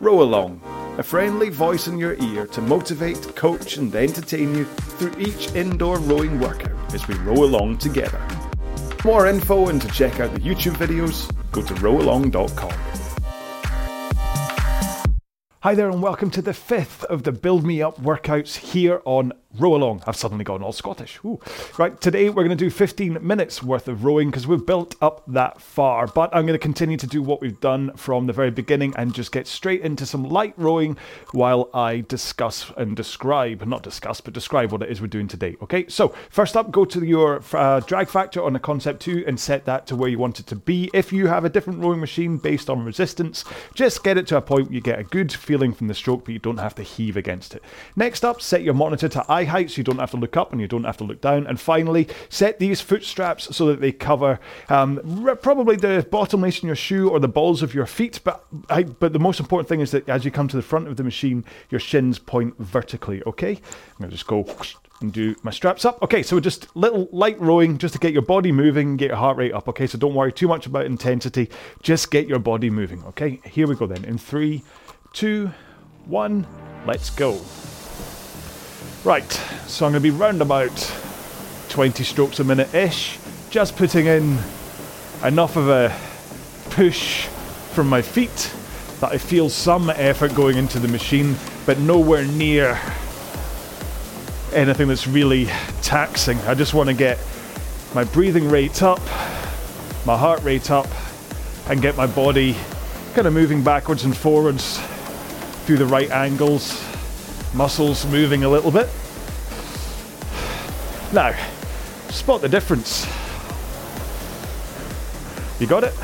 Row Along, a friendly voice in your ear to motivate, coach, and entertain you through each indoor rowing workout as we row along together. For more info and to check out the YouTube videos, go to rowalong.com. Hi there, and welcome to the fifth of the Build Me Up workouts here on row along. I've suddenly gone all Scottish. Ooh. Right, today we're going to do 15 minutes worth of rowing because we've built up that far. But I'm going to continue to do what we've done from the very beginning and just get straight into some light rowing while I discuss and describe, not discuss, but describe what it is we're doing today. Okay, so first up, go to your uh, drag factor on the Concept 2 and set that to where you want it to be. If you have a different rowing machine based on resistance, just get it to a point where you get a good feeling from the stroke, but you don't have to heave against it. Next up, set your monitor to eye height so you don't have to look up and you don't have to look down. And finally, set these foot straps so that they cover um, probably the bottom lace in your shoe or the balls of your feet. But I, but the most important thing is that as you come to the front of the machine, your shins point vertically. Okay, I'm gonna just go and do my straps up. Okay, so just little light rowing just to get your body moving, get your heart rate up. Okay, so don't worry too much about intensity, just get your body moving. Okay, here we go then. In three, two, one, let's go. Right, so I'm going to be round about 20 strokes a minute ish, just putting in enough of a push from my feet that I feel some effort going into the machine, but nowhere near anything that's really taxing. I just want to get my breathing rate up, my heart rate up, and get my body kind of moving backwards and forwards through the right angles muscles moving a little bit. Now, spot the difference. You got it?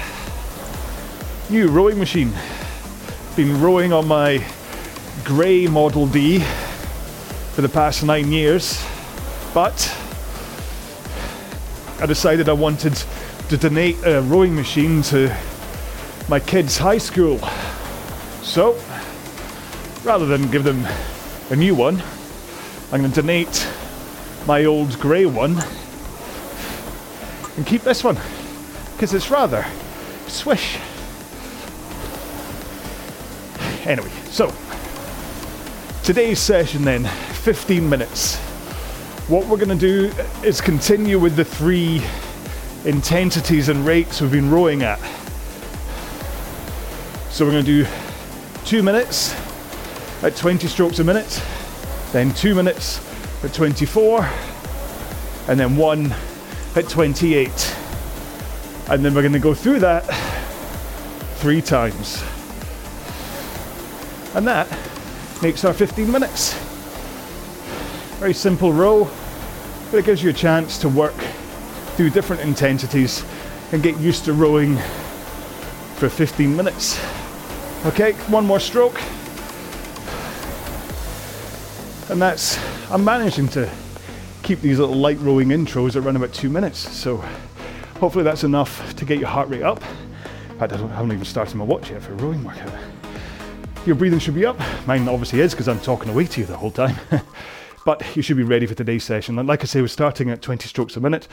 New rowing machine. Been rowing on my grey Model D for the past nine years, but I decided I wanted to donate a rowing machine to my kids' high school. So, rather than give them a new one. I'm going to donate my old grey one and keep this one because it's rather swish. Anyway, so today's session then, 15 minutes. What we're going to do is continue with the three intensities and rates we've been rowing at. So we're going to do two minutes at 20 strokes a minute, then two minutes at 24, and then one at 28. And then we're going to go through that three times. And that makes our 15 minutes. Very simple row, but it gives you a chance to work through different intensities and get used to rowing for 15 minutes. Okay, one more stroke and that's I'm managing to keep these little light rowing intros around about two minutes. So hopefully that's enough to get your heart rate up. In fact, I, I haven't even started my watch yet for a rowing workout. Your breathing should be up. Mine obviously is because I'm talking away to you the whole time. but you should be ready for today's session. And like I say, we're starting at 20 strokes a minute,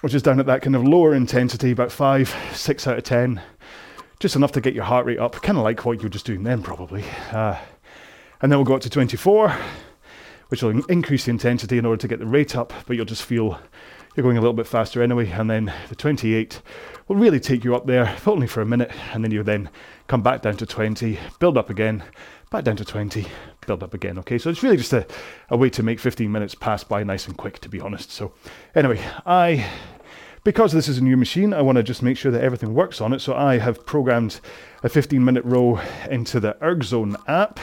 which is down at that kind of lower intensity, about five, six out of 10. Just enough to get your heart rate up, kind of like what you were just doing then, probably. Uh, and then we'll go up to 24, which will increase the intensity in order to get the rate up, but you'll just feel you're going a little bit faster anyway. And then the 28 will really take you up there, only for a minute, and then you then come back down to 20, build up again, back down to 20, build up again. Okay, so it's really just a, a way to make 15 minutes pass by nice and quick, to be honest. So, anyway, I because this is a new machine, I want to just make sure that everything works on it. So I have programmed a 15 minute row into the ErgZone app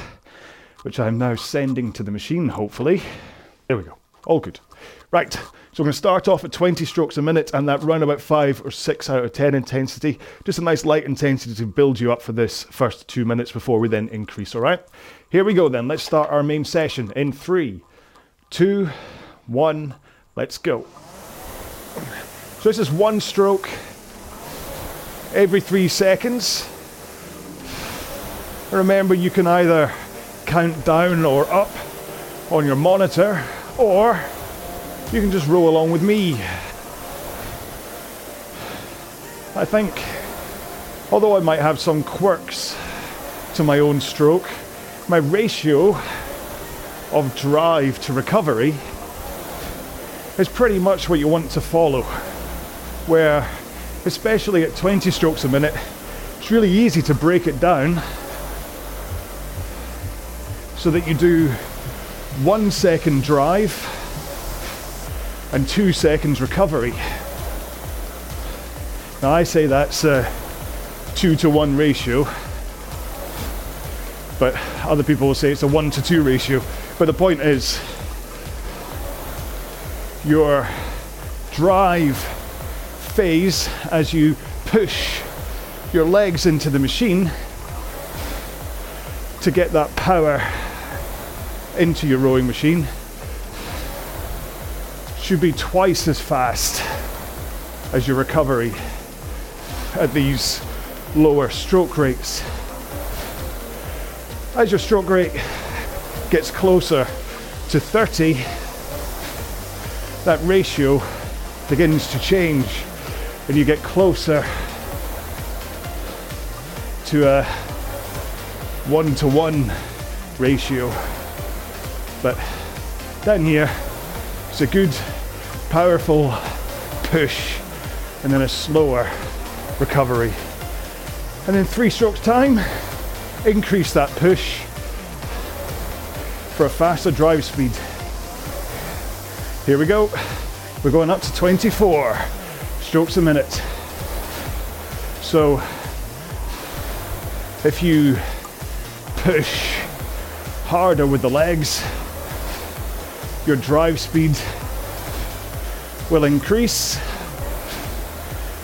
which I'm now sending to the machine, hopefully. There we go. All good. Right, so we're going to start off at 20 strokes a minute and that round about 5 or 6 out of 10 intensity. Just a nice light intensity to build you up for this first two minutes before we then increase, all right? Here we go then. Let's start our main session in three, two, one. let's go. So this is one stroke every 3 seconds. Remember, you can either count down or up on your monitor, or you can just row along with me. I think, although I might have some quirks to my own stroke, my ratio of drive to recovery is pretty much what you want to follow. Where, especially at 20 strokes a minute, it's really easy to break it down so that you do one second drive and two seconds recovery. Now I say that's a two to one ratio, but other people will say it's a one to two ratio. But the point is, your drive phase as you push your legs into the machine to get that power into your rowing machine should be twice as fast as your recovery at these lower stroke rates. As your stroke rate gets closer to 30, that ratio begins to change and you get closer to a one to one ratio. But down here, it's a good, powerful push and then a slower recovery. And in three strokes time, increase that push for a faster drive speed. Here we go. We're going up to 24 strokes a minute. So if you push harder with the legs, your drive speed will increase.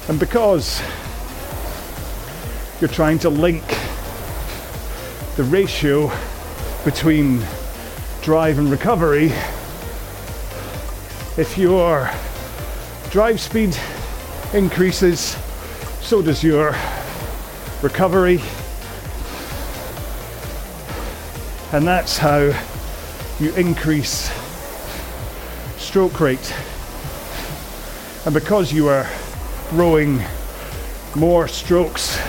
And because you're trying to link the ratio between drive and recovery, if your drive speed increases, so does your recovery. And that's how you increase stroke rate. And because you are rowing more strokes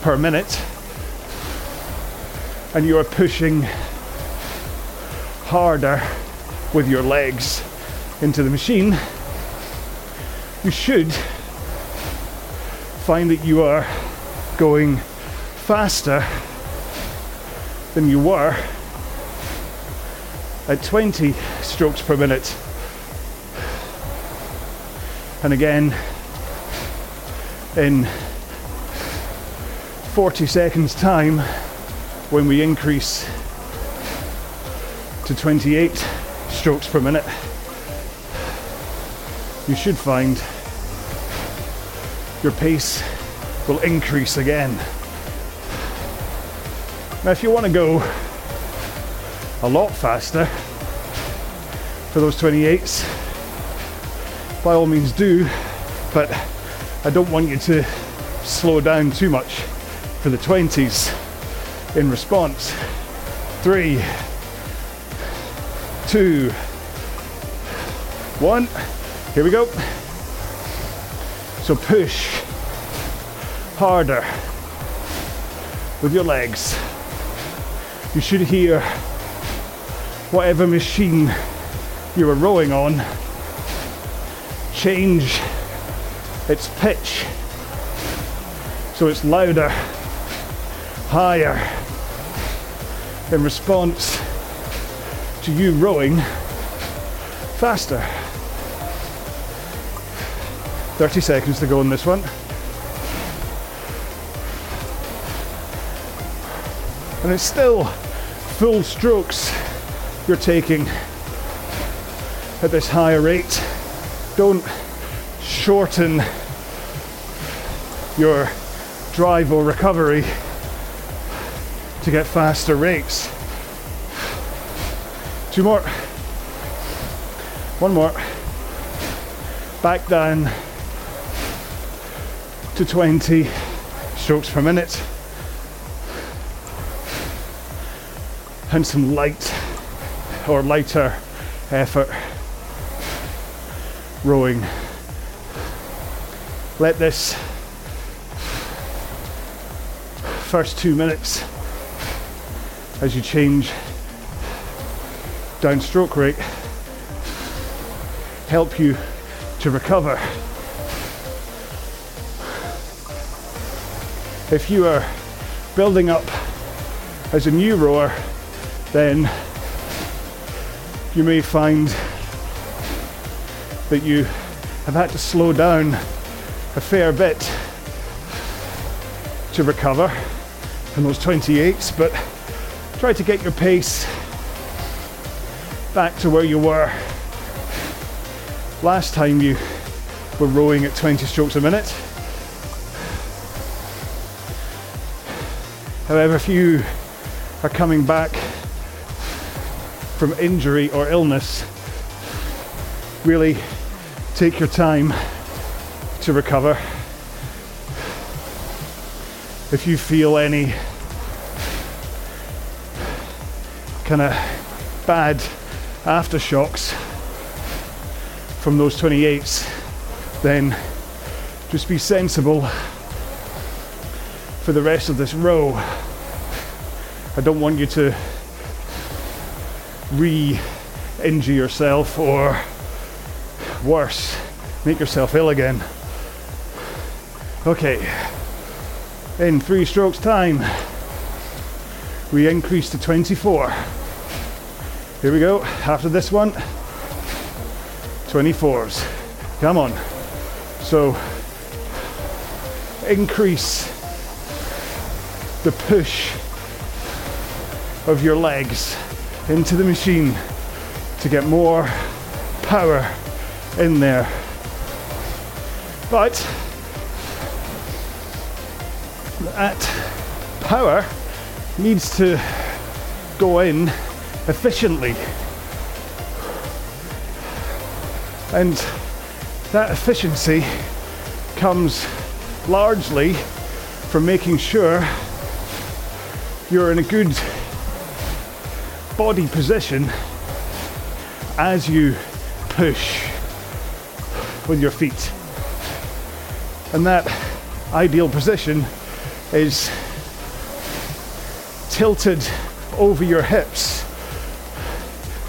per minute and you are pushing harder with your legs into the machine, you should find that you are going faster than you were at 20 strokes per minute. And again, in 40 seconds time, when we increase to 28 strokes per minute, you should find your pace will increase again. Now, if you want to go a lot faster for those 28s, by all means do, but I don't want you to slow down too much for the 20s in response. Three, two, one. Here we go. So push harder with your legs. You should hear whatever machine you are rowing on change its pitch so it's louder, higher in response to you rowing faster. 30 seconds to go on this one. And it's still full strokes you're taking at this higher rate. Don't shorten your drive or recovery to get faster rates. Two more. One more. Back down to 20 strokes per minute. And some light or lighter effort rowing. Let this first two minutes as you change down stroke rate help you to recover. If you are building up as a new rower, then you may find that you have had to slow down a fair bit to recover from those 28s, but try to get your pace back to where you were last time you were rowing at 20 strokes a minute. However, if you are coming back from injury or illness, really take your time to recover. If you feel any kind of bad aftershocks from those 28s, then just be sensible for the rest of this row. I don't want you to re injure yourself or worse, make yourself ill again. Okay, in three strokes time, we increase to 24. Here we go, after this one, 24s. Come on. So, increase the push of your legs into the machine to get more power in there. But that power needs to go in efficiently. And that efficiency comes largely from making sure you're in a good body position as you push with your feet. And that ideal position is tilted over your hips,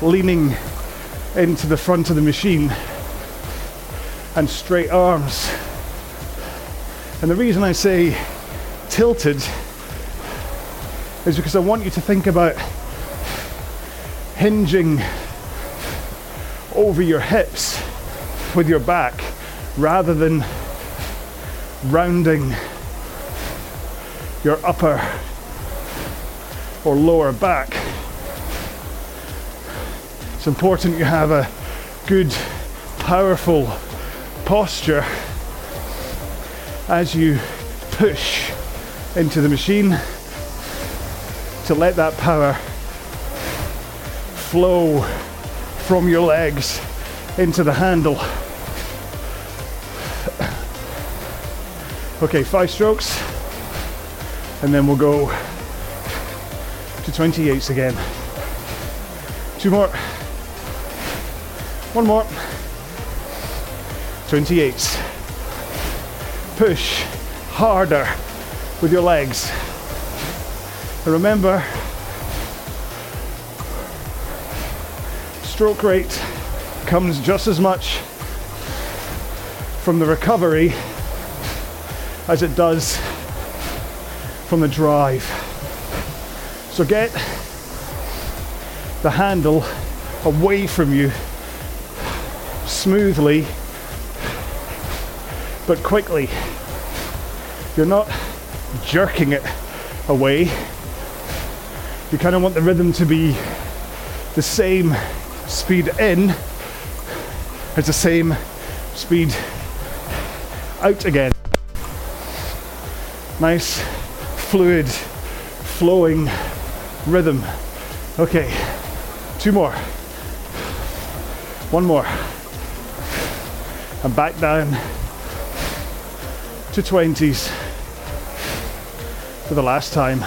leaning into the front of the machine, and straight arms. And the reason I say tilted is because I want you to think about hinging over your hips with your back rather than rounding your upper or lower back. It's important you have a good, powerful posture as you push into the machine to let that power flow from your legs into the handle. Okay, five strokes, and then we'll go to 28s again. Two more. One more. 28s. Push harder with your legs. And remember, stroke rate comes just as much from the recovery as it does from the drive. So get the handle away from you smoothly but quickly. You're not jerking it away. You kind of want the rhythm to be the same speed in as the same speed out again nice, fluid, flowing rhythm. Okay, two more. One more. And back down to 20s for the last time.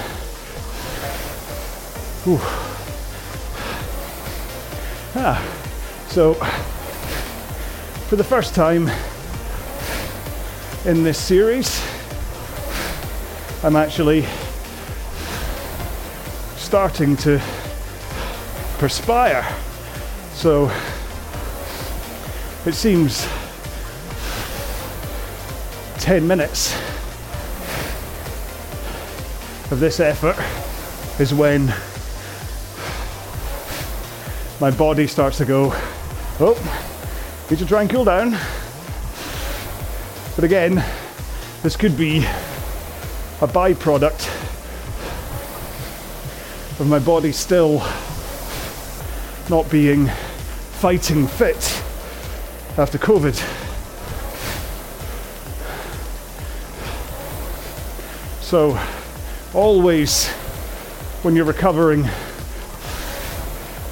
Whew. Ah, so for the first time in this series, I'm actually starting to perspire. So it seems 10 minutes of this effort is when my body starts to go, oh, need to try and cool down. But again, this could be a byproduct of my body still not being fighting fit after COVID. So, always when you're recovering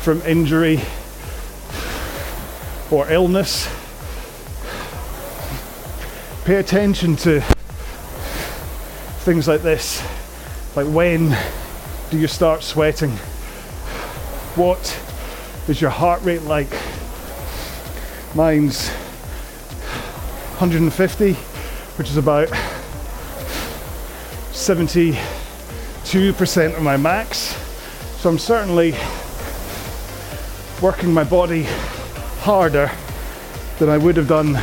from injury or illness, pay attention to things like this. Like when do you start sweating? What is your heart rate like? Mine's 150, which is about 72% of my max. So I'm certainly working my body harder than I would have done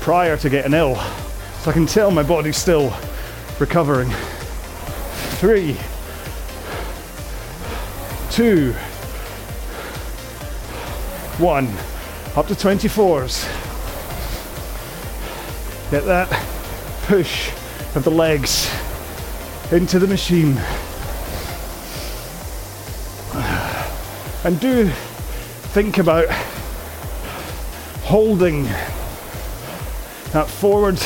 prior to getting ill. So I can tell my body's still recovering. Three, two, one. Up to 24s. Get that push of the legs into the machine. And do think about holding that forward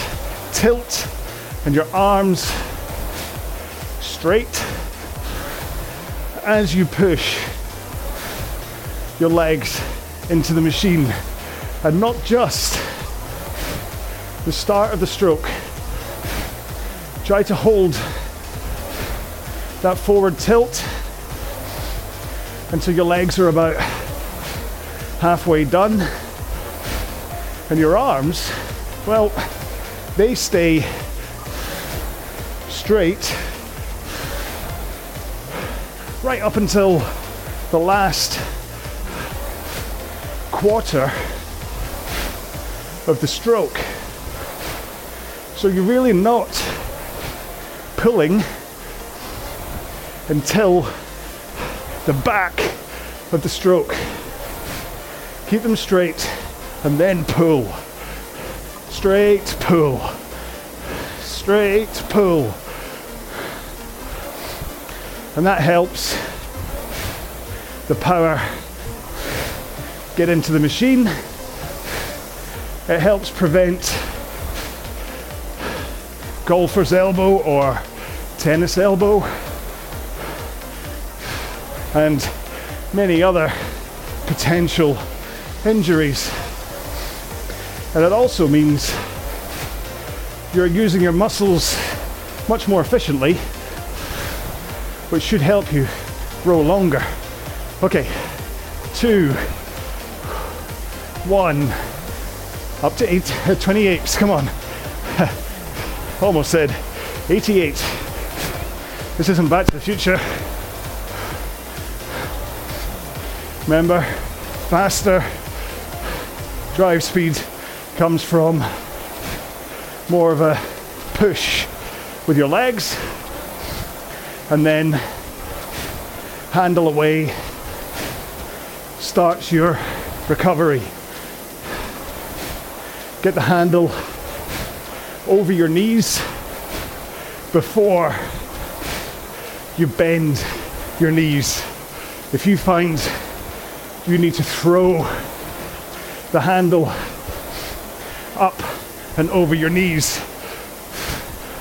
tilt and your arms straight as you push your legs into the machine and not just the start of the stroke. Try to hold that forward tilt until your legs are about halfway done. And your arms, well, they stay straight right up until the last quarter of the stroke. So you're really not pulling until the back of the stroke. Keep them straight and then pull. Straight pull. Straight pull. And that helps the power get into the machine. It helps prevent golfer's elbow or tennis elbow and many other potential injuries. And it also means you're using your muscles much more efficiently, which should help you row longer. Okay, two, one, up to eight, uh, 28, come on. Almost said 88. This isn't Back to the Future. Remember, faster drive speed comes from more of a push with your legs and then handle away starts your recovery. Get the handle over your knees before you bend your knees. If you find you need to throw the handle up and over your knees,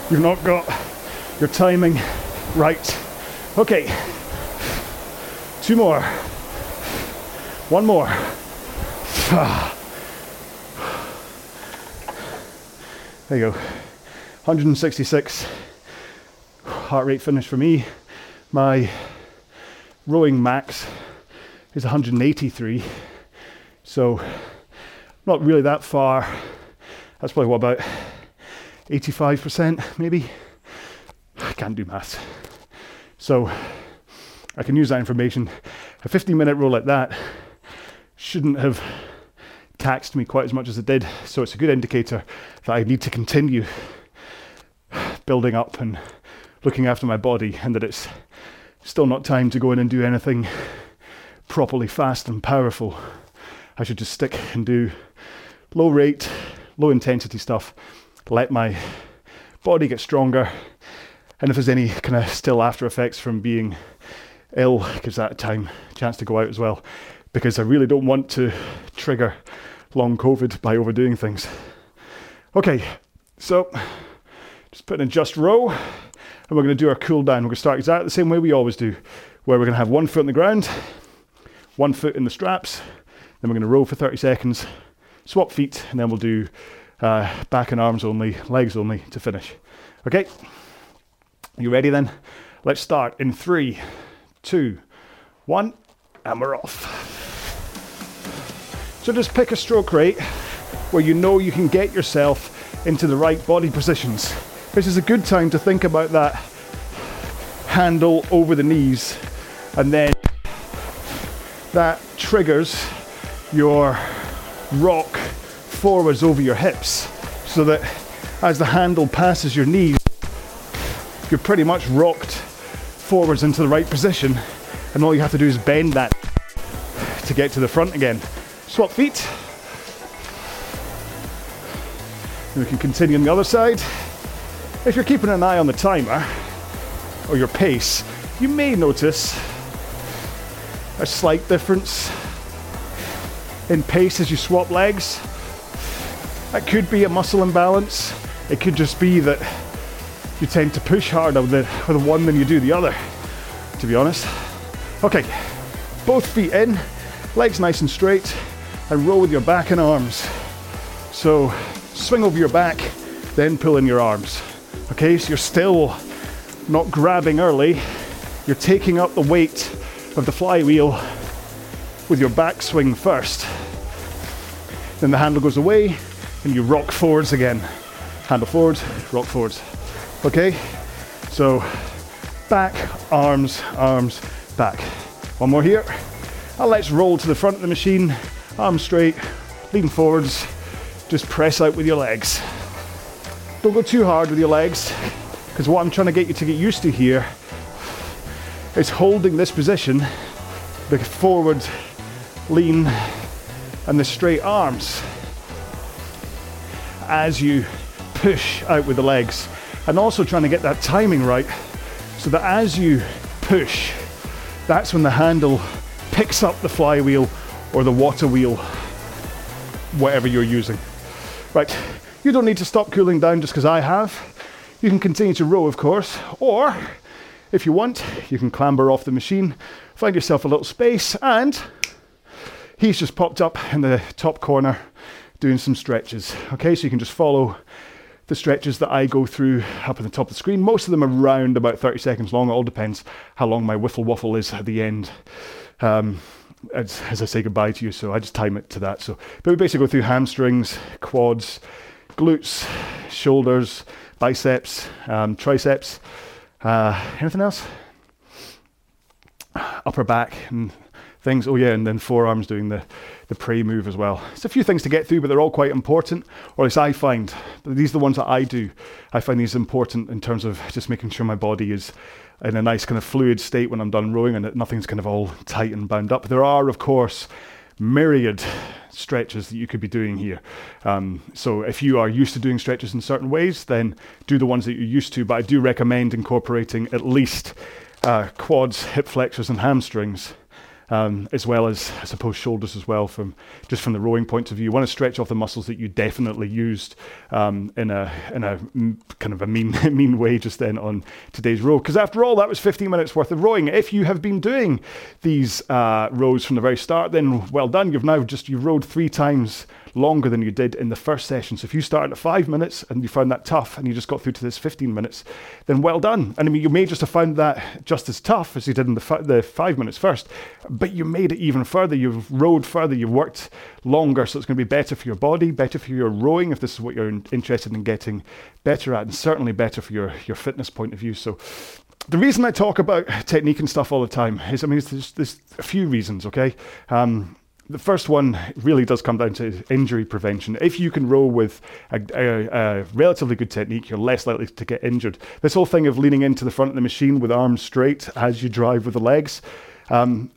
you've not got your timing right. Okay, two more, one more. There you go. 166 heart rate finish for me. My rowing max is 183. So not really that far. That's probably what about 85% maybe. I can't do maths. So I can use that information. A 15 minute row like that shouldn't have taxed me quite as much as it did. So it's a good indicator that I need to continue building up and looking after my body and that it's still not time to go in and do anything properly fast and powerful. I should just stick and do low rate, low intensity stuff, let my body get stronger. And if there's any kind of still after effects from being ill, gives that time chance to go out as well. Because I really don't want to trigger long COVID by overdoing things. Okay, so just put in just row, and we're going to do our cool down. We're going to start exactly the same way we always do, where we're going to have one foot on the ground, one foot in the straps, then we're going to row for 30 seconds, swap feet, and then we'll do uh, back and arms only, legs only to finish. Okay, you ready then? Let's start in three, two, one, and we're off. So just pick a stroke rate where you know you can get yourself into the right body positions. This is a good time to think about that handle over the knees and then that triggers your rock forwards over your hips so that as the handle passes your knees you're pretty much rocked forwards into the right position and all you have to do is bend that to get to the front again swap feet. And we can continue on the other side. If you're keeping an eye on the timer or your pace, you may notice a slight difference in pace as you swap legs. That could be a muscle imbalance. It could just be that you tend to push harder with, the, with one than you do the other, to be honest. Okay, both feet in, legs nice and straight and roll with your back and arms. So swing over your back, then pull in your arms. Okay, so you're still not grabbing early, you're taking up the weight of the flywheel with your back swing first. Then the handle goes away and you rock forwards again. Handle forwards, rock forwards. Okay, so back, arms, arms, back. One more here. Now let's roll to the front of the machine arms straight, lean forwards, just press out with your legs. Don't go too hard with your legs, because what I'm trying to get you to get used to here is holding this position, the forward lean and the straight arms as you push out with the legs. And also trying to get that timing right so that as you push, that's when the handle picks up the flywheel or the water wheel, whatever you're using. Right, you don't need to stop cooling down just because I have. You can continue to row, of course, or if you want, you can clamber off the machine, find yourself a little space, and he's just popped up in the top corner doing some stretches. Okay, so you can just follow the stretches that I go through up at the top of the screen. Most of them are around about 30 seconds long. It all depends how long my whiffle waffle is at the end. Um, as, as I say goodbye to you. So I just time it to that. So, but we basically go through hamstrings, quads, glutes, shoulders, biceps, um, triceps. Uh, anything else? Upper back and things. Oh yeah, and then forearms doing the the pray move as well. It's a few things to get through, but they're all quite important, or at least I find. But these are the ones that I do. I find these important in terms of just making sure my body is in a nice kind of fluid state when I'm done rowing and that nothing's kind of all tight and bound up. There are, of course, myriad stretches that you could be doing here. Um, so if you are used to doing stretches in certain ways, then do the ones that you're used to. But I do recommend incorporating at least uh, quads, hip flexors, and hamstrings um, as well as I suppose shoulders as well from just from the rowing point of view. You want to stretch off the muscles that you definitely used um, in a in a kind of a mean mean way just then on today's row. Because after all, that was 15 minutes worth of rowing. If you have been doing these uh, rows from the very start, then well done. You've now just you've rowed three times longer than you did in the first session. So if you started at five minutes and you found that tough and you just got through to this 15 minutes, then well done. And I mean, you may just have found that just as tough as you did in the, fi- the five minutes first, but you made it even further. You've rowed further, you've worked longer. So it's going to be better for your body, better for your rowing if this is what you're interested in getting better at, and certainly better for your, your fitness point of view. So the reason I talk about technique and stuff all the time is, I mean, there's, there's a few reasons, okay? Um, the first one really does come down to injury prevention. If you can row with a, a, a, relatively good technique, you're less likely to get injured. This whole thing of leaning into the front of the machine with arms straight as you drive with the legs, um,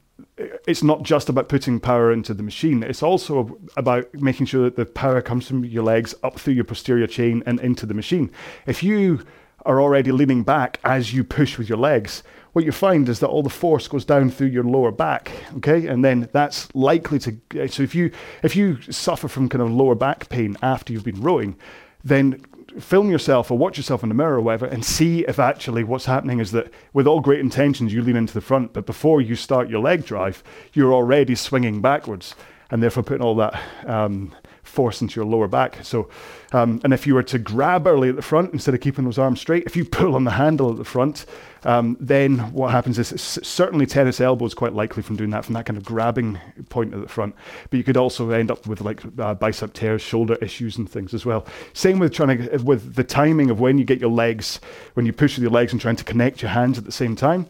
it's not just about putting power into the machine. It's also about making sure that the power comes from your legs up through your posterior chain and into the machine. If you are already leaning back as you push with your legs, what you find is that all the force goes down through your lower back, okay? And then that's likely to so if you if you suffer from kind of lower back pain after you've been rowing, then film yourself or watch yourself in the mirror or whatever and see if actually what's happening is that with all great intentions you lean into the front, but before you start your leg drive, you're already swinging backwards and therefore putting all that um, force into your lower back. So, um, and if you were to grab early at the front instead of keeping those arms straight, if you pull on the handle at the front, um, then what happens is certainly tennis elbow is quite likely from doing that, from that kind of grabbing point at the front. But you could also end up with like uh, bicep tears, shoulder issues, and things as well. Same with trying to with the timing of when you get your legs, when you push with your legs and trying to connect your hands at the same time.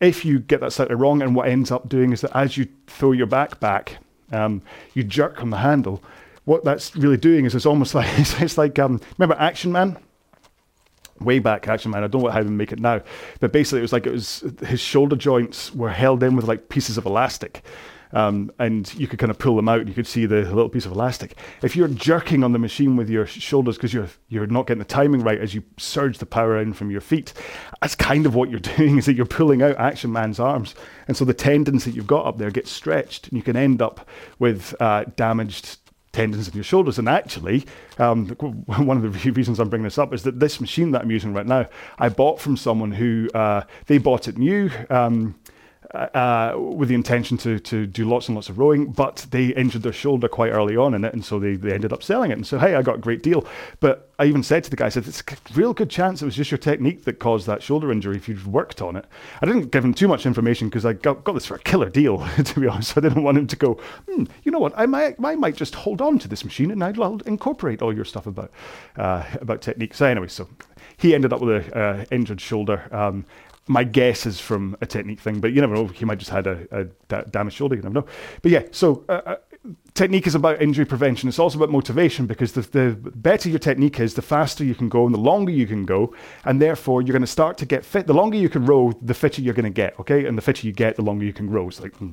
If you get that slightly wrong, and what ends up doing is that as you throw your back back, um, you jerk on the handle what that's really doing is it's almost like it's, it's like um, remember Action Man. Way back, Action Man. I don't know how to make it now, but basically it was like it was his shoulder joints were held in with like pieces of elastic, um, and you could kind of pull them out. and You could see the little piece of elastic. If you're jerking on the machine with your shoulders because you're you're not getting the timing right as you surge the power in from your feet, that's kind of what you're doing. Is that you're pulling out Action Man's arms, and so the tendons that you've got up there get stretched, and you can end up with uh, damaged tendons in your shoulders. And actually, um, one of the reasons I'm bringing this up is that this machine that I'm using right now, I bought from someone who uh, they bought it new. Um, uh, with the intention to to do lots and lots of rowing, but they injured their shoulder quite early on in it, and so they, they ended up selling it. And so, hey, I got a great deal. But I even said to the guy, I said, it's a real good chance it was just your technique that caused that shoulder injury if you'd worked on it. I didn't give him too much information because I got, got this for a killer deal, to be honest. I didn't want him to go, hmm, you know what, I might, I might just hold on to this machine and I'll incorporate all your stuff about, uh, about technique. So anyway, so he ended up with a uh, injured shoulder. Um, my guess is from a technique thing, but you never know. He might just had a, a damaged shoulder. You never know. But yeah, so uh, uh, technique is about injury prevention. It's also about motivation because the, the better your technique is, the faster you can go and the longer you can go, and therefore you're going to start to get fit. The longer you can row, the fitter you're going to get. Okay, and the fitter you get, the longer you can row. It's like, hmm.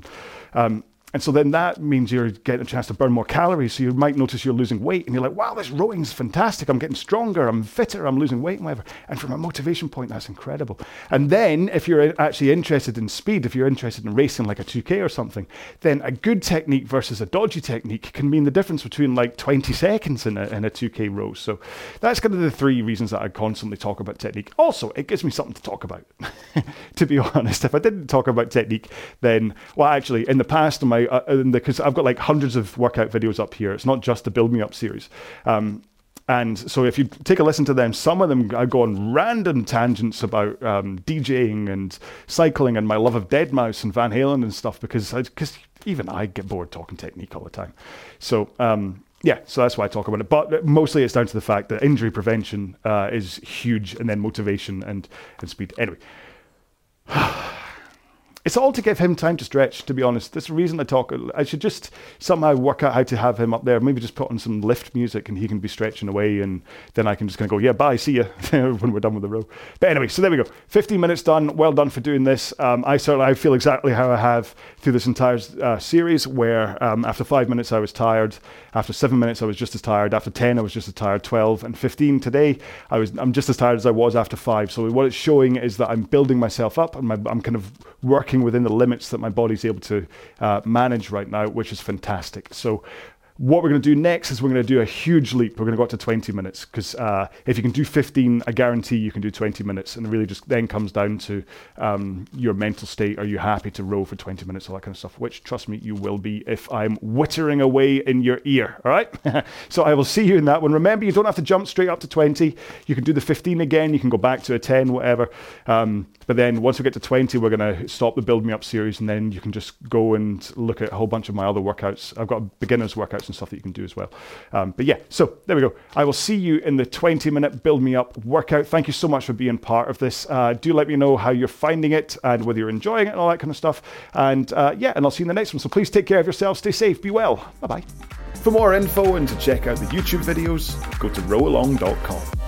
um, and so then that means you're getting a chance to burn more calories. So you might notice you're losing weight and you're like, wow, this rowing's fantastic. I'm getting stronger. I'm fitter. I'm losing weight and whatever. And from a motivation point, that's incredible. And then if you're actually interested in speed, if you're interested in racing like a 2K or something, then a good technique versus a dodgy technique can mean the difference between like 20 seconds in a, in a 2K row. So that's kind of the three reasons that I constantly talk about technique. Also, it gives me something to talk about. to be honest, if I didn't talk about technique, then, well, actually, in the past, my because uh, I've got like hundreds of workout videos up here. It's not just the Build Me Up series. Um, and so if you take a listen to them, some of them I go on random tangents about um, DJing and cycling and my love of deadmau5 and Van Halen and stuff because because even I get bored talking technique all the time. So um, yeah, so that's why I talk about it. But mostly it's down to the fact that injury prevention uh, is huge, and then motivation and and speed. Anyway. it's all to give him time to stretch, to be honest. That's the reason I talk. I should just somehow work out how to have him up there. Maybe just put on some lift music and he can be stretching away, and then I can just kind of go, yeah, bye, see you when we're done with the row. But anyway, so there we go. 15 minutes done. Well done for doing this. Um, I certainly I feel exactly how I have through this entire uh, series, where um, after five minutes I was tired, after seven minutes I was just as tired, after 10 I was just as tired, 12 and 15 today I was I'm just as tired as I was after five. So what it's showing is that I'm building myself up and my, I'm kind of working working within the limits that my body's able to uh, manage right now, which is fantastic. So what we're going to do next is we're going to do a huge leap. We're going to go up to 20 minutes because uh, if you can do 15, I guarantee you can do 20 minutes. And it really just then comes down to um, your mental state. Are you happy to row for 20 minutes? All that kind of stuff, which trust me, you will be if I'm whittering away in your ear. All right. so I will see you in that one. Remember, you don't have to jump straight up to 20. You can do the 15 again. You can go back to a 10, whatever. Um, but then once we get to 20, we're going to stop the Build Me Up series. And then you can just go and look at a whole bunch of my other workouts. I've got beginners workouts and stuff that you can do as well. Um, but yeah, so there we go. I will see you in the 20 minute build me up workout. Thank you so much for being part of this. Uh, do let me know how you're finding it and whether you're enjoying it and all that kind of stuff. And uh, yeah, and I'll see you in the next one. So please take care of yourself, stay safe, be well. Bye bye. For more info and to check out the YouTube videos, go to rowalong.com.